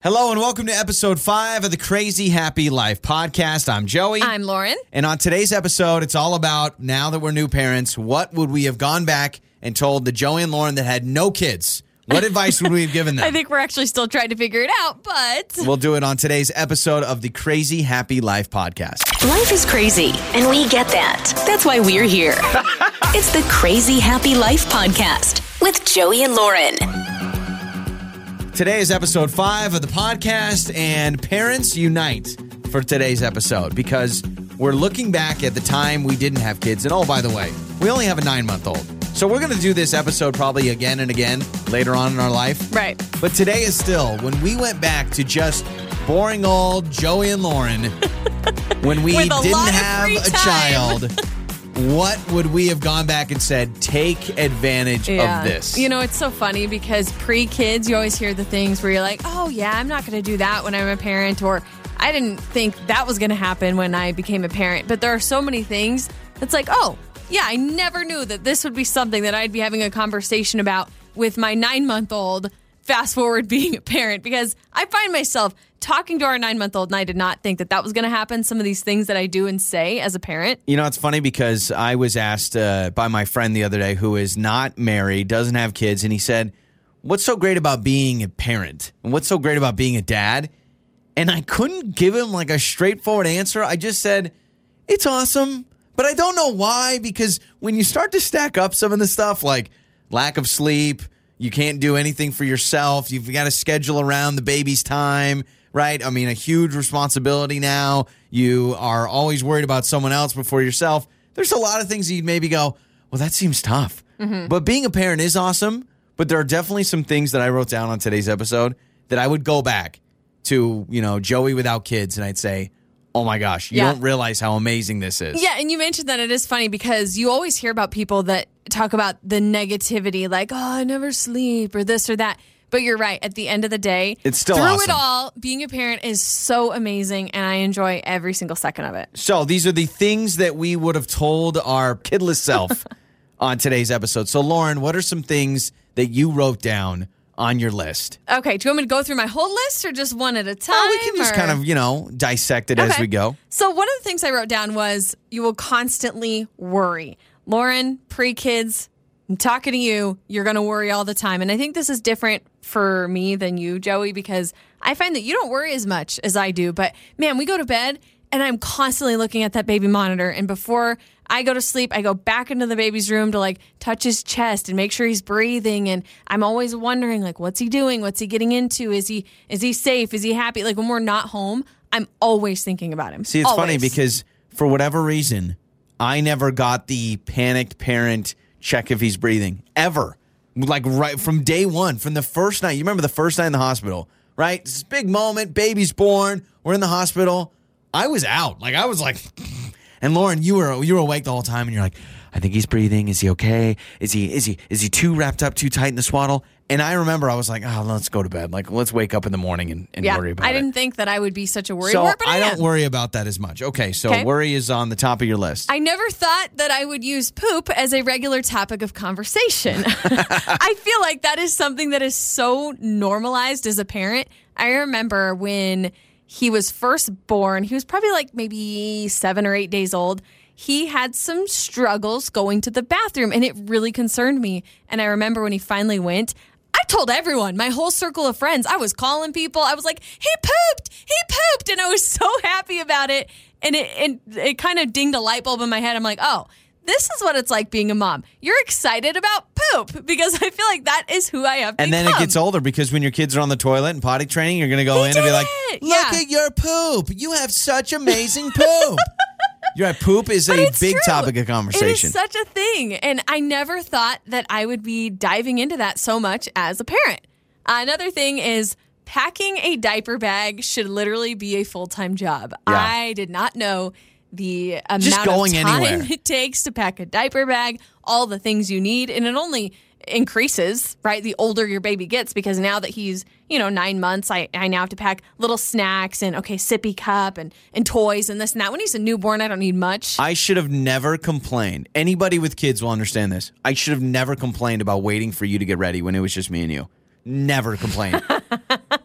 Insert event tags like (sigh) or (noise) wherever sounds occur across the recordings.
Hello and welcome to episode five of the Crazy Happy Life podcast. I'm Joey. I'm Lauren. and on today's episode, it's all about now that we're new parents, what would we have gone back and told the Joey and Lauren that had no kids? What (laughs) advice would we have given them? I think we're actually still trying to figure it out, but we'll do it on today's episode of the Crazy Happy Life podcast. Life is crazy, and we get that. That's why we're here. (laughs) it's the Crazy Happy Life Podcast with Joey and Lauren. Today is episode five of the podcast, and parents unite for today's episode because we're looking back at the time we didn't have kids. And oh, by the way, we only have a nine month old. So we're going to do this episode probably again and again later on in our life. right. But today is still when we went back to just boring old Joey and Lauren (laughs) when we didn't have a child. (laughs) What would we have gone back and said, take advantage of this? You know, it's so funny because pre kids, you always hear the things where you're like, oh, yeah, I'm not going to do that when I'm a parent, or I didn't think that was going to happen when I became a parent. But there are so many things that's like, oh, yeah, I never knew that this would be something that I'd be having a conversation about with my nine month old. Fast forward (laughs) being a parent because I find myself talking to our nine month old, and I did not think that that was going to happen. Some of these things that I do and say as a parent. You know, it's funny because I was asked uh, by my friend the other day who is not married, doesn't have kids, and he said, What's so great about being a parent? And what's so great about being a dad? And I couldn't give him like a straightforward answer. I just said, It's awesome. But I don't know why, because when you start to stack up some of the stuff like lack of sleep, you can't do anything for yourself, you've got to schedule around the baby's time, right? I mean, a huge responsibility now. You are always worried about someone else before yourself. There's a lot of things that you'd maybe go, well, that seems tough. Mm-hmm. But being a parent is awesome. But there are definitely some things that I wrote down on today's episode that I would go back to, you know, Joey without kids, and I'd say, oh my gosh, you Yeah. don't realize how amazing this is. Yeah, and you mentioned that it is funny because you always hear about people that talk about the negativity, like, oh, I never sleep or this or that. But you're right. At the end of the day, It's still through awesome. it all, being a parent is so amazing, and I enjoy every single second of it. So these are the things that we would have told our kidless self (laughs) on today's episode. So, Lauren, what are some things that you wrote down on your list? Okay, do you want me to go through my whole list or just one at a time? Oh, we can just or- kind of, you know, dissect it as we go. So one of the things I wrote down was you will constantly worry. Lauren, pre kids, I'm talking to you, you're going to worry all the time. And I think this is different for me than you, Joey, because I find that you don't worry as much as I do. But man, we go to bed and I'm constantly looking at that baby monitor. And before I go to sleep, I go back into the baby's room to like touch his chest and make sure he's breathing. And I'm always wondering, like, what's he doing? What's he getting into? Is he is he safe? Is he happy? Like when we're not home, I'm always thinking about him. See, it's funny because for whatever reason, I never got the panicked parent check if he's breathing ever. Like right from day one, from the first night. You remember the first night in the hospital, right? This big moment, baby's born, we're in the hospital. I was out. Like I was like, (laughs) and Lauren, you were you were awake the whole time, and you're like, I think he's breathing. Is he okay? Is he is he is he too wrapped up, too tight in the swaddle? And I remember I was like, oh, let's go to bed. Like let's wake up in the morning and, and yeah, worry about it. I didn't think that I would be such a worry So but I, I don't worry about that as much. Okay, so Okay. worry is on the top of your list. I never thought that I would use poop as a regular topic of conversation. (laughs) I feel like that is something that is so normalized as a parent. I remember when he was first born, he was probably like maybe seven or eight days old. He had some struggles going to the bathroom and it really concerned me. And I remember when he finally went, I told everyone, my whole circle of friends, I was calling people. I was like, he pooped, he pooped. And I was (laughs) so happy about it. And it, it, it kind of dinged a light bulb in my head. I'm like, oh, this is what it's like being a mom. You're excited about poop because I feel like that is who I have and then it gets older because when your kids are on the toilet and potty training, you're going to go He in and be like, look Yeah. at your poop. You have such amazing poop. (laughs) You're right. Poop is a big true. topic of conversation. is such a thing. And I never thought that I would be diving into that so much as a parent. Another thing is packing a diaper bag should literally be a full time job. Yeah. I did not know the amount of time anywhere. (laughs) it takes to pack a diaper bag, all the things you need, and it only increases, right? The older your baby gets, because now that he's, you know, nine months, I, I now have to pack little snacks and okay, sippy cup and and toys and this and that. When he's a newborn, I don't need much. I should have never complained. Anybody with kids will understand this. I should have never complained about waiting for you to get ready when it was just me and you. Never complained. (laughs)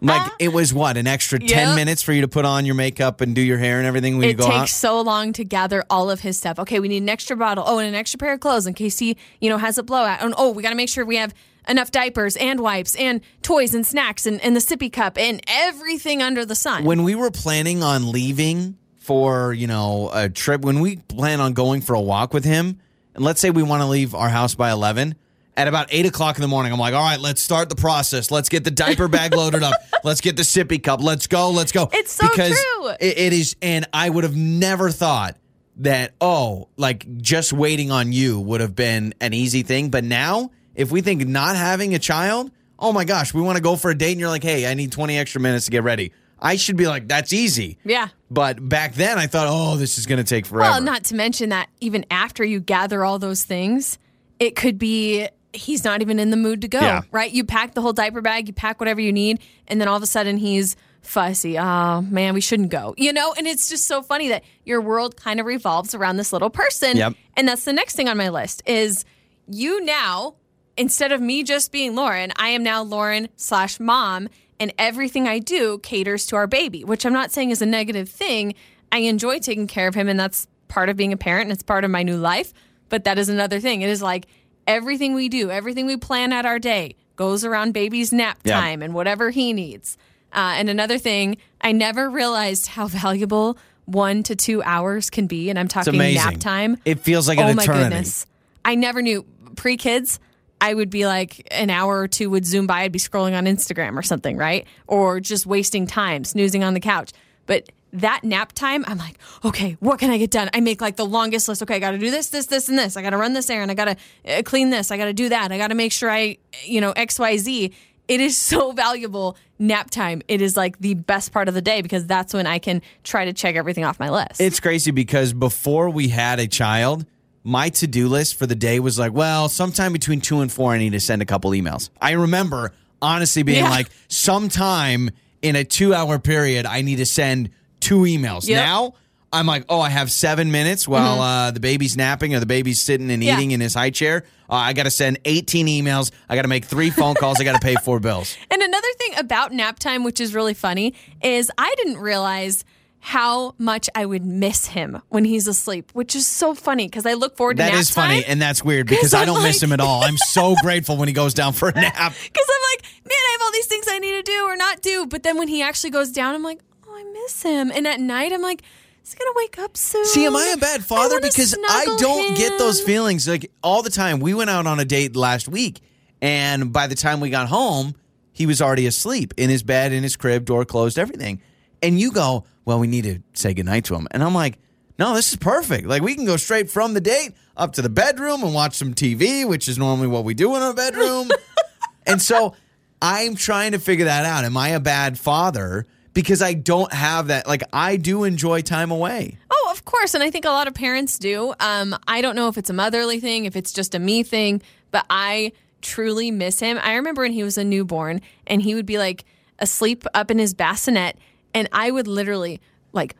Like ah. it was what an extra ten Yep. minutes for you to put on your makeup and do your hair and everything when you go. It go takes out. so long to gather all of his stuff. Okay, we need an extra bottle. Oh, and an extra pair of clothes in case he, you know, has a blowout. And oh, we got to make sure we have enough diapers and wipes and toys and snacks and, and the sippy cup and everything under the sun. When we were planning on leaving for you know a trip, when we plan on going for a walk with him, and let's say we want to leave our house by eleven. At about eight o'clock in the morning, I'm like, all right, let's start the process. Let's get the diaper bag (laughs) loaded up. Let's get the sippy cup. Let's go. Let's go. It's so because true. it- it is, and I would have never thought that, oh, like just waiting on you would have been an easy thing. But now, if we think not having a child, oh my gosh, we want to go for a date and you're like, hey, I need 20 extra minutes to get ready. I should be like, that's easy. yeah. But back then, I thought, oh, this is going to take forever. Well, not to mention that even after you gather all those things, it could be he's not even in the mood to go, Yeah. right? You pack the whole diaper bag, you pack whatever you need, and then all of a sudden he's fussy. Oh, man, we shouldn't go. You know, and it's just so funny that your world kind of revolves around this little person. Yep. And that's the next thing on my list is you now instead of me just being Lauren, I am now Lauren slash mom, and everything I do caters to our baby, which I'm not saying is a negative thing. I enjoy taking care of him, and that's part of being a parent, and it's part of my new life. But that is another thing. It is like everything we do, everything we plan out our day goes around baby's nap Yeah. time and whatever he needs. Uh, and another thing, I never realized how (laughs) valuable one to two hours can be, and I'm talking nap time. It feels like an oh my eternity. goodness. I never knew pre kids. I would be like an hour or two would zoom by. I'd be scrolling on Instagram or something, right? Or just wasting time snoozing on the couch. But that nap time, I'm like, okay, what can I get done? I make like the longest list. Okay, I got to do this, this, this, and this. I got to run this errand. I got to uh, clean this. I got to do that. I got to make sure I, you know, X, Y, Z. It is so (laughs) valuable. Nap time. It is like the best part of the day because that's when I can try to check everything off my list. It's crazy because before we had a child, my to do list for the day was like, well, sometime between two and four, I need to send a couple emails. I remember honestly being Yeah. like, sometime in a two hour period, I need to send two emails. Yep. Now, I'm like, oh, I have seven minutes while uh, the baby's napping or the baby's sitting and Mm-hmm. Yeah. eating in his high chair. Uh, I got to send 18 emails. I got to make three phone calls. I got to pay four (laughs) bills. And another thing about nap time, which is really funny, is I didn't realize how much I would miss him when he's asleep, which is so funny because I look forward to That is funny. time. And that's weird (laughs) because I don't miss him at all. I'm so (laughs) grateful when he goes down for a nap. Because I'm like, man, I have all these things I need to do or not do. But then when he actually goes down, I'm like, I miss him. And at night, I'm like, he's gonna wake up soon. See, am I a bad father? wanna because I don't get those feelings like all the time. We went out on a date last week, and by the time we got home, he was already asleep in his bed, in his crib, door closed, everything. And you go, well, we need to say goodnight to him. And I'm like, no, this is perfect. Like we can go straight from the date up to the bedroom and watch some TV, which is normally what we do in our bedroom. (laughs) and so I'm trying to figure that out. Am I a bad father? Because I don't have that. Like I do enjoy time away. Oh, of course. And I think a lot of parents do. Um, I don't know if it's a motherly thing, if it's just a me thing, but I truly miss him. I remember when he was a newborn and he would be like asleep up in his bassinet, and I would literally like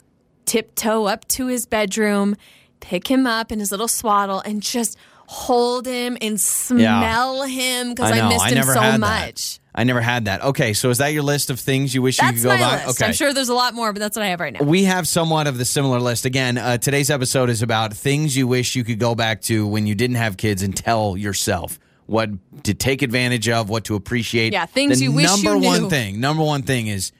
tiptoe up to his bedroom, pick him up in his little swaddle, and just hold him and smell him because I, know. missed him never so had much. That. I never had that. Okay, so is that your list of things you wish you could go my by? list. Okay. I'm sure there's a lot more, but that's what I have right now. we have somewhat of the similar list. Again, uh, today's episode is about things you wish you could go back to when you didn't have kids and tell yourself what to take advantage of, what to appreciate. Yeah, things the you wish you number one thing, number one thing is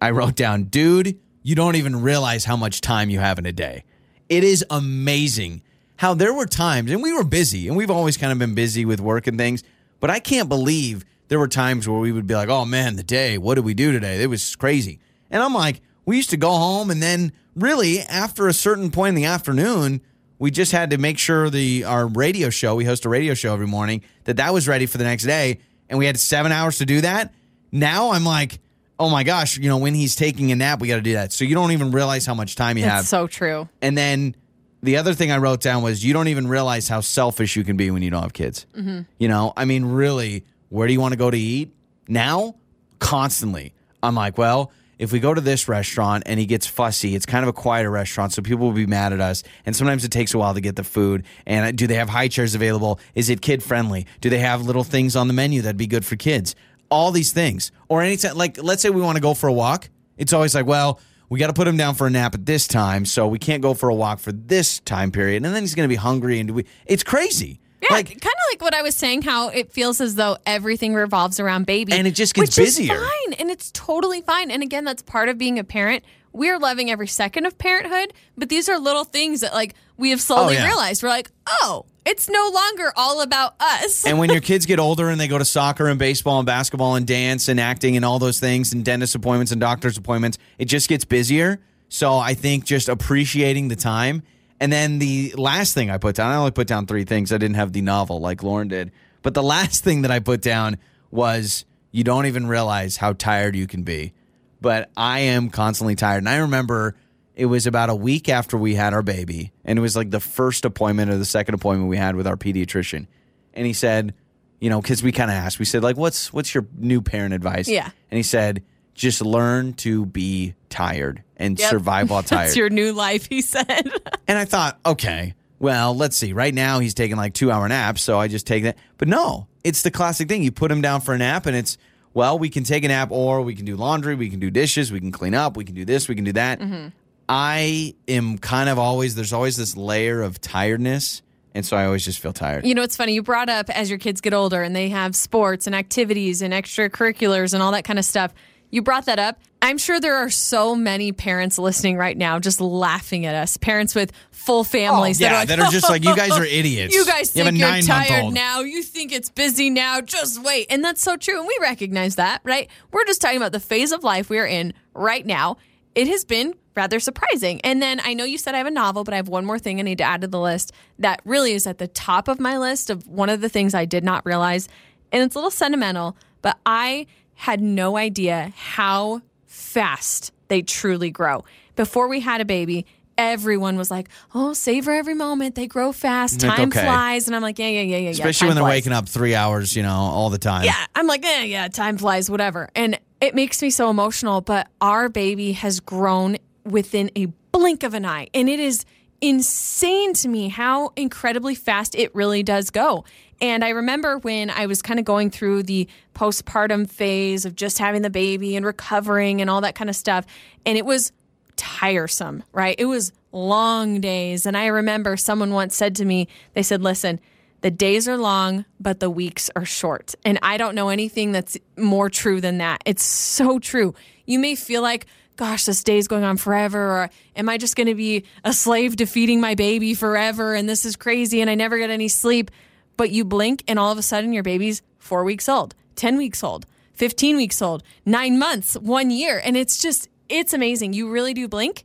I wrote down, dude, you don't even realize how much time you have in a day. It is amazing how there were times, and we were busy, and we've always kind of been busy with work and things, but I can't believe there were times where we would be like, oh man, the day, what did we do today? It was crazy. And I'm like, we used to go home, and then really, after a certain point in the afternoon, we just had to make sure the our radio show, we host a radio show every morning, that that was ready for the next day, and we had seven hours to do that. Now I'm like, oh my gosh, you know, when he's taking a nap, we got to do that. So you don't even realize how much time you have. So true. and then the other thing I wrote down was you don't even realize how selfish you can be when you don't have kids. Mm-hmm. You know, I mean, really, where do you want to go to eat? Now, constantly. I'm like, well, if we go to this restaurant and he gets fussy, it's kind of a quieter restaurant, so people will be mad at us. And sometimes it takes a while to get the food. And uh, do they have high chairs available? Is it kid friendly? Do they have little things on the menu that'd be good for kids? all these things. Or anytime, like, let's say we want to go for a walk. It's always like, well, we got to put him down for a nap at this time, so we can't go for a walk for this time period. And then he's going to be hungry, and we, it's crazy. Yeah, like, kind of like what I was saying, how it feels as though everything revolves around baby, And it just gets which busier. Is fine, and it's totally fine. And again, that's part of being a parent. We're loving every second of parenthood, but these are little things that like we have slowly Oh, yeah. realized. We're like, oh, it's no longer all about us. and when your (laughs) kids get older and they go to soccer and baseball and basketball and dance and acting and all those things and dentist appointments and doctor's appointments, it just gets busier. So I think just appreciating the time. And then the last thing I put down, I only put down three things. I didn't have the novel like Lauren did. But the last thing that I put down was you don't even realize how tired you can be. But I am constantly tired. And I remember it was about a week after we had our baby, and it was like the first appointment or the second appointment we had with our pediatrician. And he said, you know, because we kind of asked, we said, like, what's what's your new parent advice? Yeah. And he said, just learn to be tired and Yep. survive while (laughs) tired. That's your new life, he said. (laughs) And I thought, okay, well, let's see. Right now, he's taking like two hour naps, so I just take that. But no, it's the classic thing. You put him down for a nap, and it's, well, we can take a nap, or we can do laundry, we can do dishes, we can clean up, we can do this, we can do that. Mm-hmm. I am kind of always, there's always this layer of tiredness. And so I always just feel tired. You know, it's funny. You brought up as your kids get older and they have sports and activities and extracurriculars and all that kind of stuff. You brought that up. I'm sure there are so many parents listening right now just laughing at us. Parents with full oh, families Oh, yeah, that are like, that are just like, you guys are (laughs) idiots. You guys You think you're tired now. You think it's busy now. Just wait. And that's so true. And we recognize that, right? We're just talking about the phase of life we're in right now. It has been rather surprising. And then I know you said I have a novel, but I have one more thing I need to add to the list that really is at the top of my list of one of the things I did not realize. And it's a little sentimental, but I had no idea how fast they truly grow. Before we had a baby, everyone was like, "Oh, savor every moment. They grow fast. Like, Time okay. flies." And I'm like, "Yeah, yeah, yeah, yeah, yeah." Especially when they're flies." waking up three hours, you know, all the time. Yeah, I'm like, "Yeah, yeah, time flies, whatever. And it makes me so emotional. But our baby has grown within a blink of an eye, and it is insane to me how incredibly fast it really does go. And I remember when I was kind of going through the postpartum phase of just having the baby and recovering and all that kind of stuff, and it was tiresome, right? It was long days. And I remember someone once said to me, they said, listen, the days are long, but the weeks are short. And I don't know anything that's more true than that. It's so true. You may feel like, gosh, this day's going on forever, or am I just going to be a slave to feeding my baby forever? And this is crazy, and I never get any sleep. But you blink, and all of a sudden, your baby's four weeks old, 10 weeks old, 15 weeks old, nine months, one year. And it's just, it's amazing. You really do blink,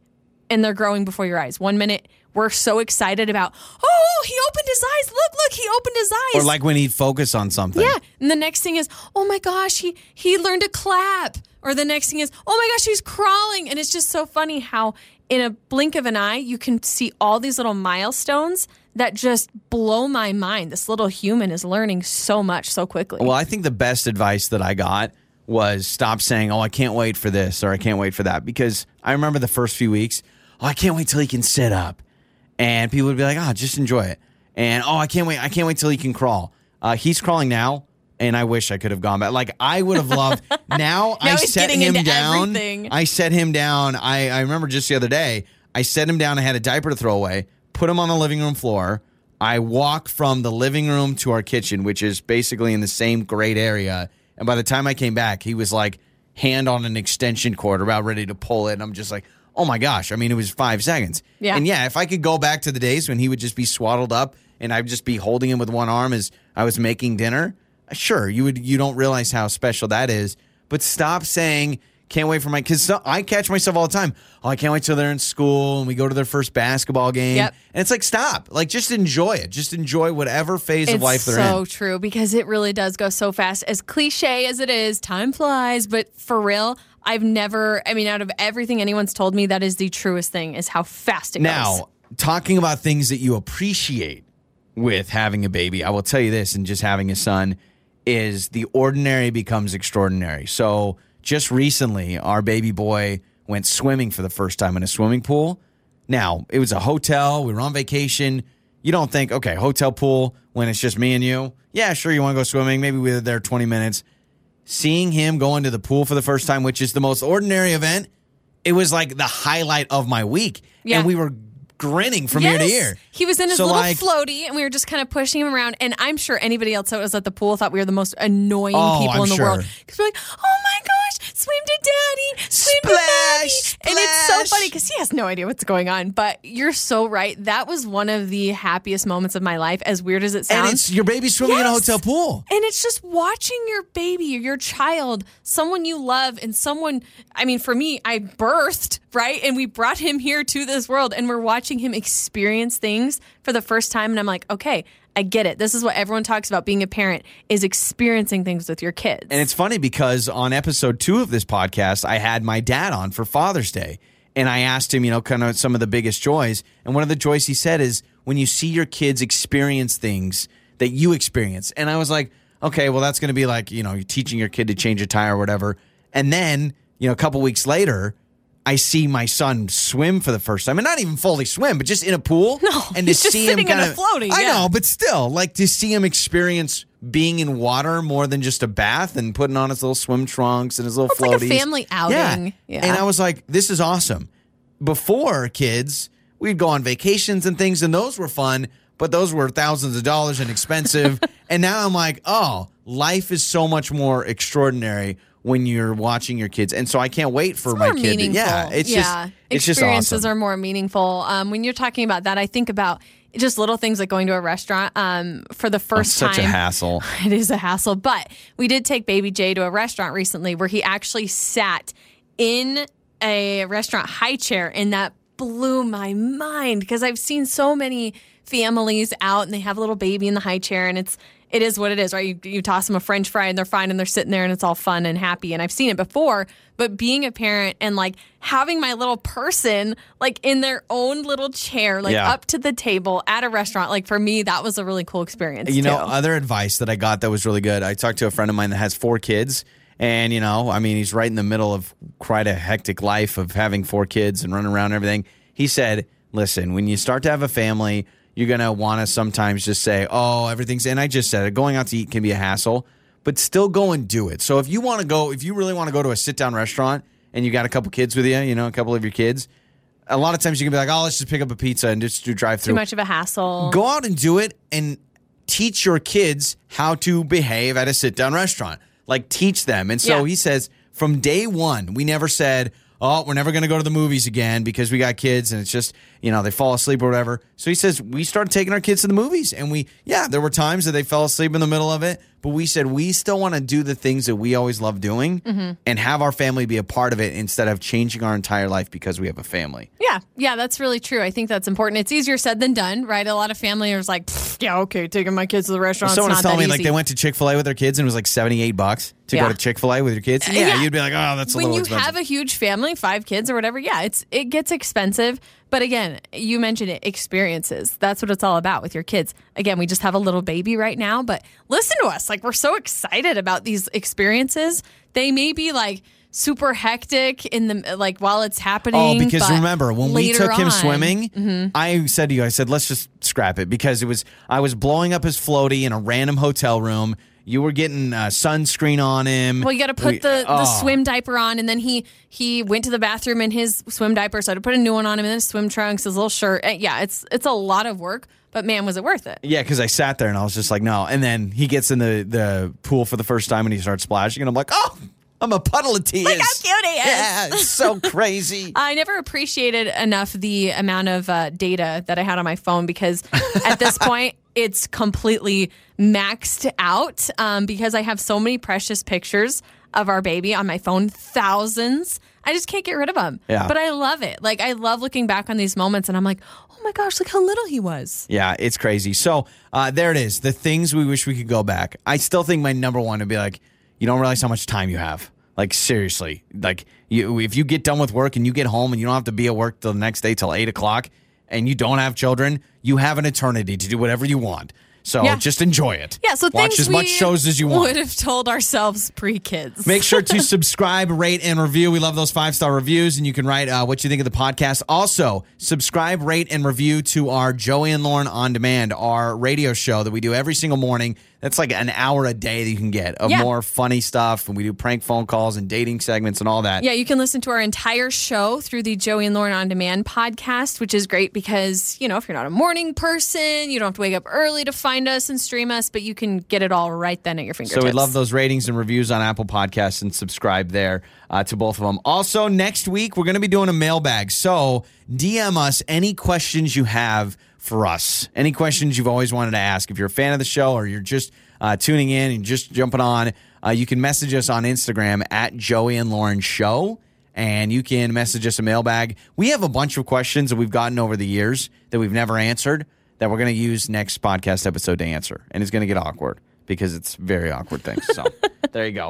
and they're growing before your eyes. One minute, we're so excited about, oh, he opened his eyes. Look, look, he opened his eyes. Or like when he'd focus on something. Yeah. And the next thing is, oh my gosh, he he learned to clap. Or the next thing is, oh my gosh, he's crawling. And it's just so funny how in a blink of an eye you can see all these little milestones that just blow my mind. This little human is learning so much so quickly. Well, I think the best advice that I got was stop saying, "Oh, I can't wait for this" or "I can't wait for that," because I remember the first few weeks, "Oh, I can't wait till he can sit up," and people would be like, "Oh, just enjoy it," and "Oh, I can't wait, I can't wait till he can crawl." Uh, he's crawling now, and I wish I could have gone back. Like I would have loved. (laughs) now, I he's set him down. everything. I set him down. I I remember just the other day, I set him down. I had a diaper to throw away. Put him on the living room floor. I walk from the living room to our kitchen, which is basically in the same great area. And by the time I came back, he was like hand on an extension cord, about ready to pull it. And I'm just like, oh my gosh. I mean, it was five seconds. Yeah. And yeah, if I could go back to the days when he would just be swaddled up and I'd just be holding him with one arm as I was making dinner, sure, you would. You don't realize how special that is. But stop saying. Can't wait for my because I catch myself all the time. Oh, I can't wait till they're in school and we go to their first basketball game. Yep. And it's like, stop. Like, just enjoy it. Just enjoy whatever phase of life they're so in. So true because it really does go so fast. As cliche as it is, time flies, but for real, I've never, I mean, out of everything anyone's told me, that is the truest thing is how fast it goes. Now, talking about things that you appreciate with having a baby, I will tell you this and just having a son is the ordinary becomes extraordinary. So, just recently, our baby boy went swimming for the first time in a swimming pool. Now, it was a hotel. We were on vacation. You don't think, okay, hotel pool when it's just me and you. Yeah, sure, you want to go swimming. Maybe we were there 20 minutes. seeing him go into the pool for the first time, which is the most ordinary event, it was like the highlight of my week. Yeah. And we were grinning from ear to Yes. ear. He was in his So, little like- floaty, and we were just kind of pushing him around. And I'm sure anybody else that was at the pool thought we were the most annoying Oh, people I'm in the sure. world because we're like, "Oh my gosh, swim to daddy, swim to daddy!" Splash, And it's so funny because he has no idea what's going on. But you're so right. That was one of the happiest moments of my life. As weird as it sounds, And it's your baby swimming in a hotel pool. And it's just watching your baby your child, someone you love, and someone, I mean, for me, I birthed, right? And we brought him here to this world, and we're watching him experience things for the first time. And I'm like, okay, I get it. This is what everyone talks about being a parent is experiencing things with your kids. And it's funny because on episode two of this podcast, I had my dad on for Father's Day. And I asked him, you know, kind of some of the biggest joys. And one of the joys he said is when you see your kids experience things that you experience. And I was like, okay, well, that's going to be like, you know, you're teaching your kid to change a tire or whatever. And then, you know, a couple weeks later, I see my son swim for the first time, and not even fully swim, but just in a pool. No, and he's to just see him kind of floating. I yeah. know, but still, like to see him experience being in water more than just a bath and putting on his little swim trunks and his little It's like a floaties. family outing. Yeah. And I was like, this is awesome. Before kids, we'd go on vacations and things, and those were fun, but those were thousands of dollars and expensive. (laughs) and now I'm like, oh, life is so much more extraordinary when you're watching your kids. And so I can't wait for my kid. Meaningful. yeah, it's yeah. just it's just experiences awesome. are more meaningful. Um, when you're talking about that, I think about just little things like going to a restaurant. Um, for the first Such a hassle. (laughs) it is a hassle. But we did take baby Jay to a restaurant recently where he actually sat in a restaurant high chair, and that blew my mind because I've seen so many families out and they have a little baby in the high chair, and it's it is what it is, right? You, you toss them a French fry and they're fine and they're sitting there and it's all fun and happy. And I've seen it before, but being a parent and like having my little person like in their own little chair, like Yeah. up to the table at a restaurant, like for me, that was a really cool experience. You know, other advice that I got that was really good. I talked to a friend of mine that has four kids, and you know, I mean, he's right in the middle of quite a hectic life of having four kids and running around and everything. He said, "Listen, when you start to have a family, you're gonna want to sometimes just say, oh, everything's." And I just said it. Going out to eat can be a hassle, but still go and do it. So if you want to go, if you really want to go to a sit down restaurant and you got a couple kids with you, you know, a couple of your kids. A lot of times you can be like, oh, let's just pick up a pizza and just do drive through. too much of a hassle. go out and do it and teach your kids how to behave at a sit down restaurant. Like teach them. And so Yeah. he says from day one, we never said, Oh, we're never going to go to the movies again because we got kids and it's just, you know, they fall asleep or whatever. So he says, we started taking our kids to the movies and we, yeah, there were times that they fell asleep in the middle of it, but we said, we still want to do the things that we always love doing Mm-hmm. and have our family be a part of it instead of changing our entire life because we have a family. Yeah, yeah, that's really true. I think that's important. It's easier said than done, right? A lot of families like, yeah, okay, taking my kids to the restaurant. Someone was telling me that like they went to Chick Fil A with their kids and it was like seventy eight bucks to Yeah. go to Chick Fil A with your kids. Yeah, yeah. you'd be like, oh, that's a when little you expensive. have a huge family, five kids or whatever, yeah, it's it gets expensive. But again, you mentioned it, experiences. That's what it's all about with your kids. Again, we just have a little baby right now, but listen to us. Like we're so excited about these experiences. They may be like super hectic in the like while it's happening. Oh, because remember when we took him on- swimming, mm-hmm. I said to you, I said, let's just scrap it because it was I was blowing up his floaty in a random hotel room. You were getting uh, sunscreen on him. Well, you got to put We- the, the oh. swim diaper on, and then he he went to the bathroom in his swim diaper, so I had to put a new one on him, and then his swim trunks, his little shirt. Uh, Yeah, it's it's a lot of work, but man, was it worth it? Yeah, because I sat there and I was just like, no. And then he gets in the, the pool for the first time and he starts splashing, and I'm like, oh, I'm a puddle of tears. Look how cute he is. Yeah, it's so (laughs) crazy. I never appreciated enough the amount of uh, data that I had on my phone because at this (laughs) point it's completely maxed out um, because I have so many precious pictures of our baby on my phone, thousands. I just can't get rid of them. Yeah. But I love it. Like I love looking back on these moments and I'm like, oh my gosh, look how little he was. Yeah, it's crazy. So uh, there it is. The things we wish we could go back. I still think my number one would be like, you don't realize how much time you have. Like seriously, like you, if you get done with work and you get home and you don't have to be at work till the next day till eight o'clock, and you don't have children, you have an eternity to do whatever you want. So Yeah. just enjoy it. Yeah, so watch as much shows as you want. Would have told ourselves pre kids. Make sure to (laughs) subscribe, rate, and review. We love those five star reviews, and you can write uh, what you think of the podcast. Also, subscribe, rate, and review to our Joey and Lauren on Demand, our radio show that we do every single morning. That's like an hour a day that you can get of Yeah. more funny stuff. And we do prank phone calls and dating segments and all that. Yeah, you can listen to our entire show through the Joey and Lauren on Demand podcast, which is great because, you know, if you're not a morning person, you don't have to wake up early to find us and stream us, but you can get it all right then at your fingertips. So we love those ratings and reviews on Apple Podcasts and subscribe there uh, to both of them. Also, next week we're going to be doing a mailbag. So DM us any questions you have for us, any questions you've always wanted to ask. If you're a fan of the show or you're just uh, tuning in and just jumping on, uh, you can message us on Instagram at Joey and Lauren Show. And you can message us a mailbag. We have a bunch of questions that we've gotten over the years that we've never answered that we're going to use next podcast episode to answer. And it's going to get awkward because it's very awkward things. So (laughs) there you go.